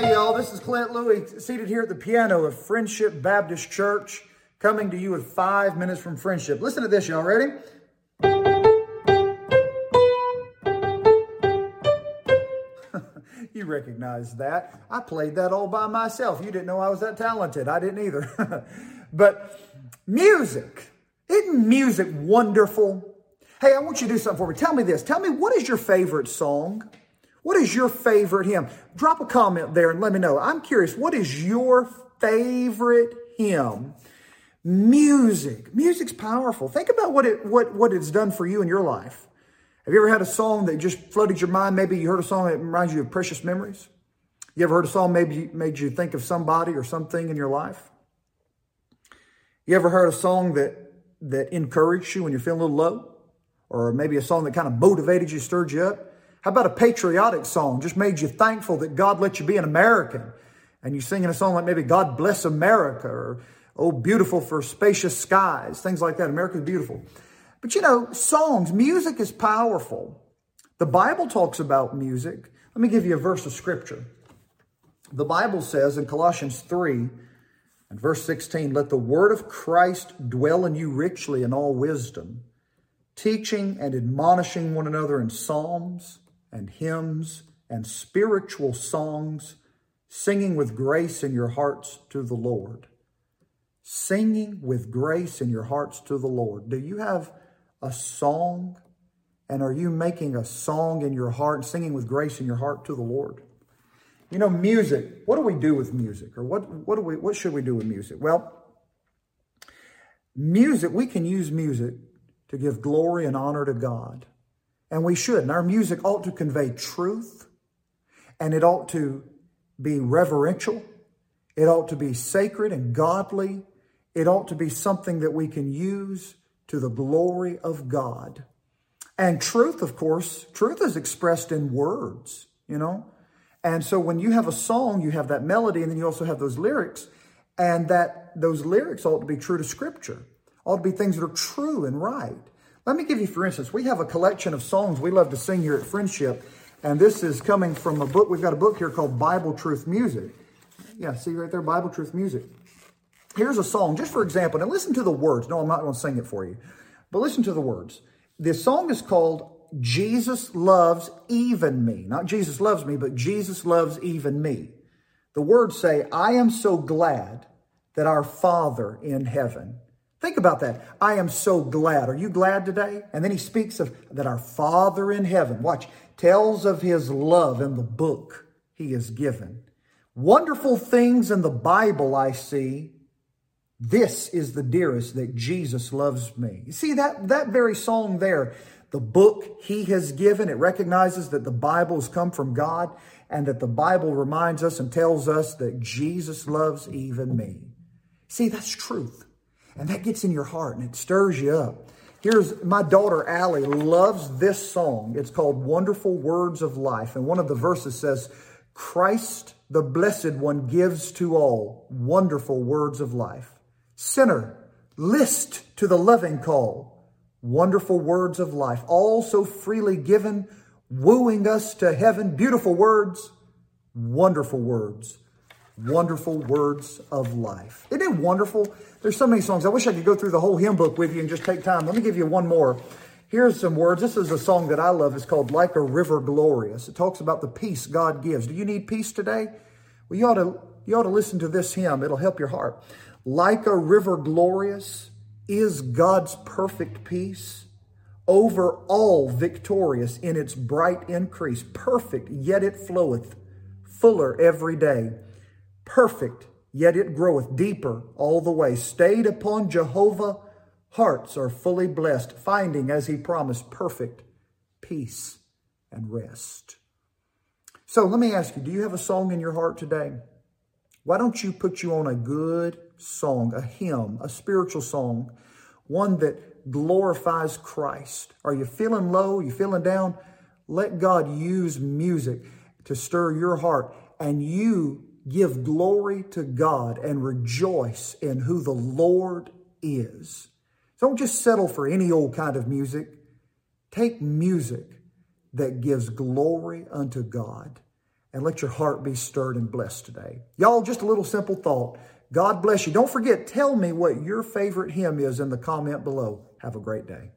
Hey, y'all, this is Clint Louie, seated here at the piano of Friendship Baptist Church, coming to you with five minutes from friendship. Listen to this, y'all. Ready? you recognize that. I played that all by myself. You didn't know I was that talented. I didn't either. but music, isn't music wonderful? Hey, I want you to do something for me. Tell me this. Tell me, what is your favorite song? What is your favorite hymn? Drop a comment there and let me know. I'm curious, what is your favorite hymn? Music. Music's powerful. Think about what it what what it's done for you in your life. Have you ever had a song that just flooded your mind? Maybe you heard a song that reminds you of precious memories. You ever heard a song maybe made you think of somebody or something in your life? You ever heard a song that that encouraged you when you're feeling a little low? Or maybe a song that kind of motivated you, stirred you up? How about a patriotic song? Just made you thankful that God let you be an American. And you're singing a song like maybe God bless America or Oh, beautiful for spacious skies, things like that. America's beautiful. But you know, songs, music is powerful. The Bible talks about music. Let me give you a verse of scripture. The Bible says in Colossians 3 and verse 16, let the word of Christ dwell in you richly in all wisdom, teaching and admonishing one another in psalms and hymns and spiritual songs, singing with grace in your hearts to the Lord. Singing with grace in your hearts to the Lord. Do you have a song? And are you making a song in your heart, singing with grace in your heart to the Lord? You know, music, what do we do with music? Or what, what, do we, what should we do with music? Well, music, we can use music to give glory and honor to God. And we should. And our music ought to convey truth and it ought to be reverential. It ought to be sacred and godly. It ought to be something that we can use to the glory of God. And truth, of course, truth is expressed in words, you know? And so when you have a song, you have that melody and then you also have those lyrics. And that those lyrics ought to be true to scripture, ought to be things that are true and right. Let me give you, for instance, we have a collection of songs we love to sing here at Friendship, and this is coming from a book. We've got a book here called Bible Truth Music. Yeah, see right there, Bible Truth Music. Here's a song, just for example, and listen to the words. No, I'm not going to sing it for you, but listen to the words. This song is called Jesus Loves Even Me. Not Jesus Loves Me, but Jesus Loves Even Me. The words say, I am so glad that our Father in heaven Think about that. I am so glad. Are you glad today? And then he speaks of that our Father in heaven, watch, tells of his love in the book he has given. Wonderful things in the Bible I see. This is the dearest that Jesus loves me. You see that, that very song there, the book he has given, it recognizes that the Bible has come from God and that the Bible reminds us and tells us that Jesus loves even me. See, that's truth. And that gets in your heart and it stirs you up. Here's my daughter Allie loves this song. It's called Wonderful Words of Life. And one of the verses says, Christ the Blessed One gives to all wonderful words of life. Sinner, list to the loving call, wonderful words of life, all so freely given, wooing us to heaven. Beautiful words, wonderful words wonderful words of life. Isn't it wonderful? There's so many songs. I wish I could go through the whole hymn book with you and just take time. Let me give you one more. Here's some words. This is a song that I love. It's called Like a River Glorious. It talks about the peace God gives. Do you need peace today? Well, you ought to, you ought to listen to this hymn. It'll help your heart. Like a river glorious is God's perfect peace over all victorious in its bright increase. Perfect, yet it floweth fuller every day perfect, yet it groweth deeper all the way. Stayed upon Jehovah, hearts are fully blessed, finding, as he promised, perfect peace and rest. So let me ask you, do you have a song in your heart today? Why don't you put you on a good song, a hymn, a spiritual song, one that glorifies Christ? Are you feeling low? You feeling down? Let God use music to stir your heart and you give glory to God and rejoice in who the Lord is. Don't just settle for any old kind of music. Take music that gives glory unto God and let your heart be stirred and blessed today. Y'all, just a little simple thought. God bless you. Don't forget, tell me what your favorite hymn is in the comment below. Have a great day.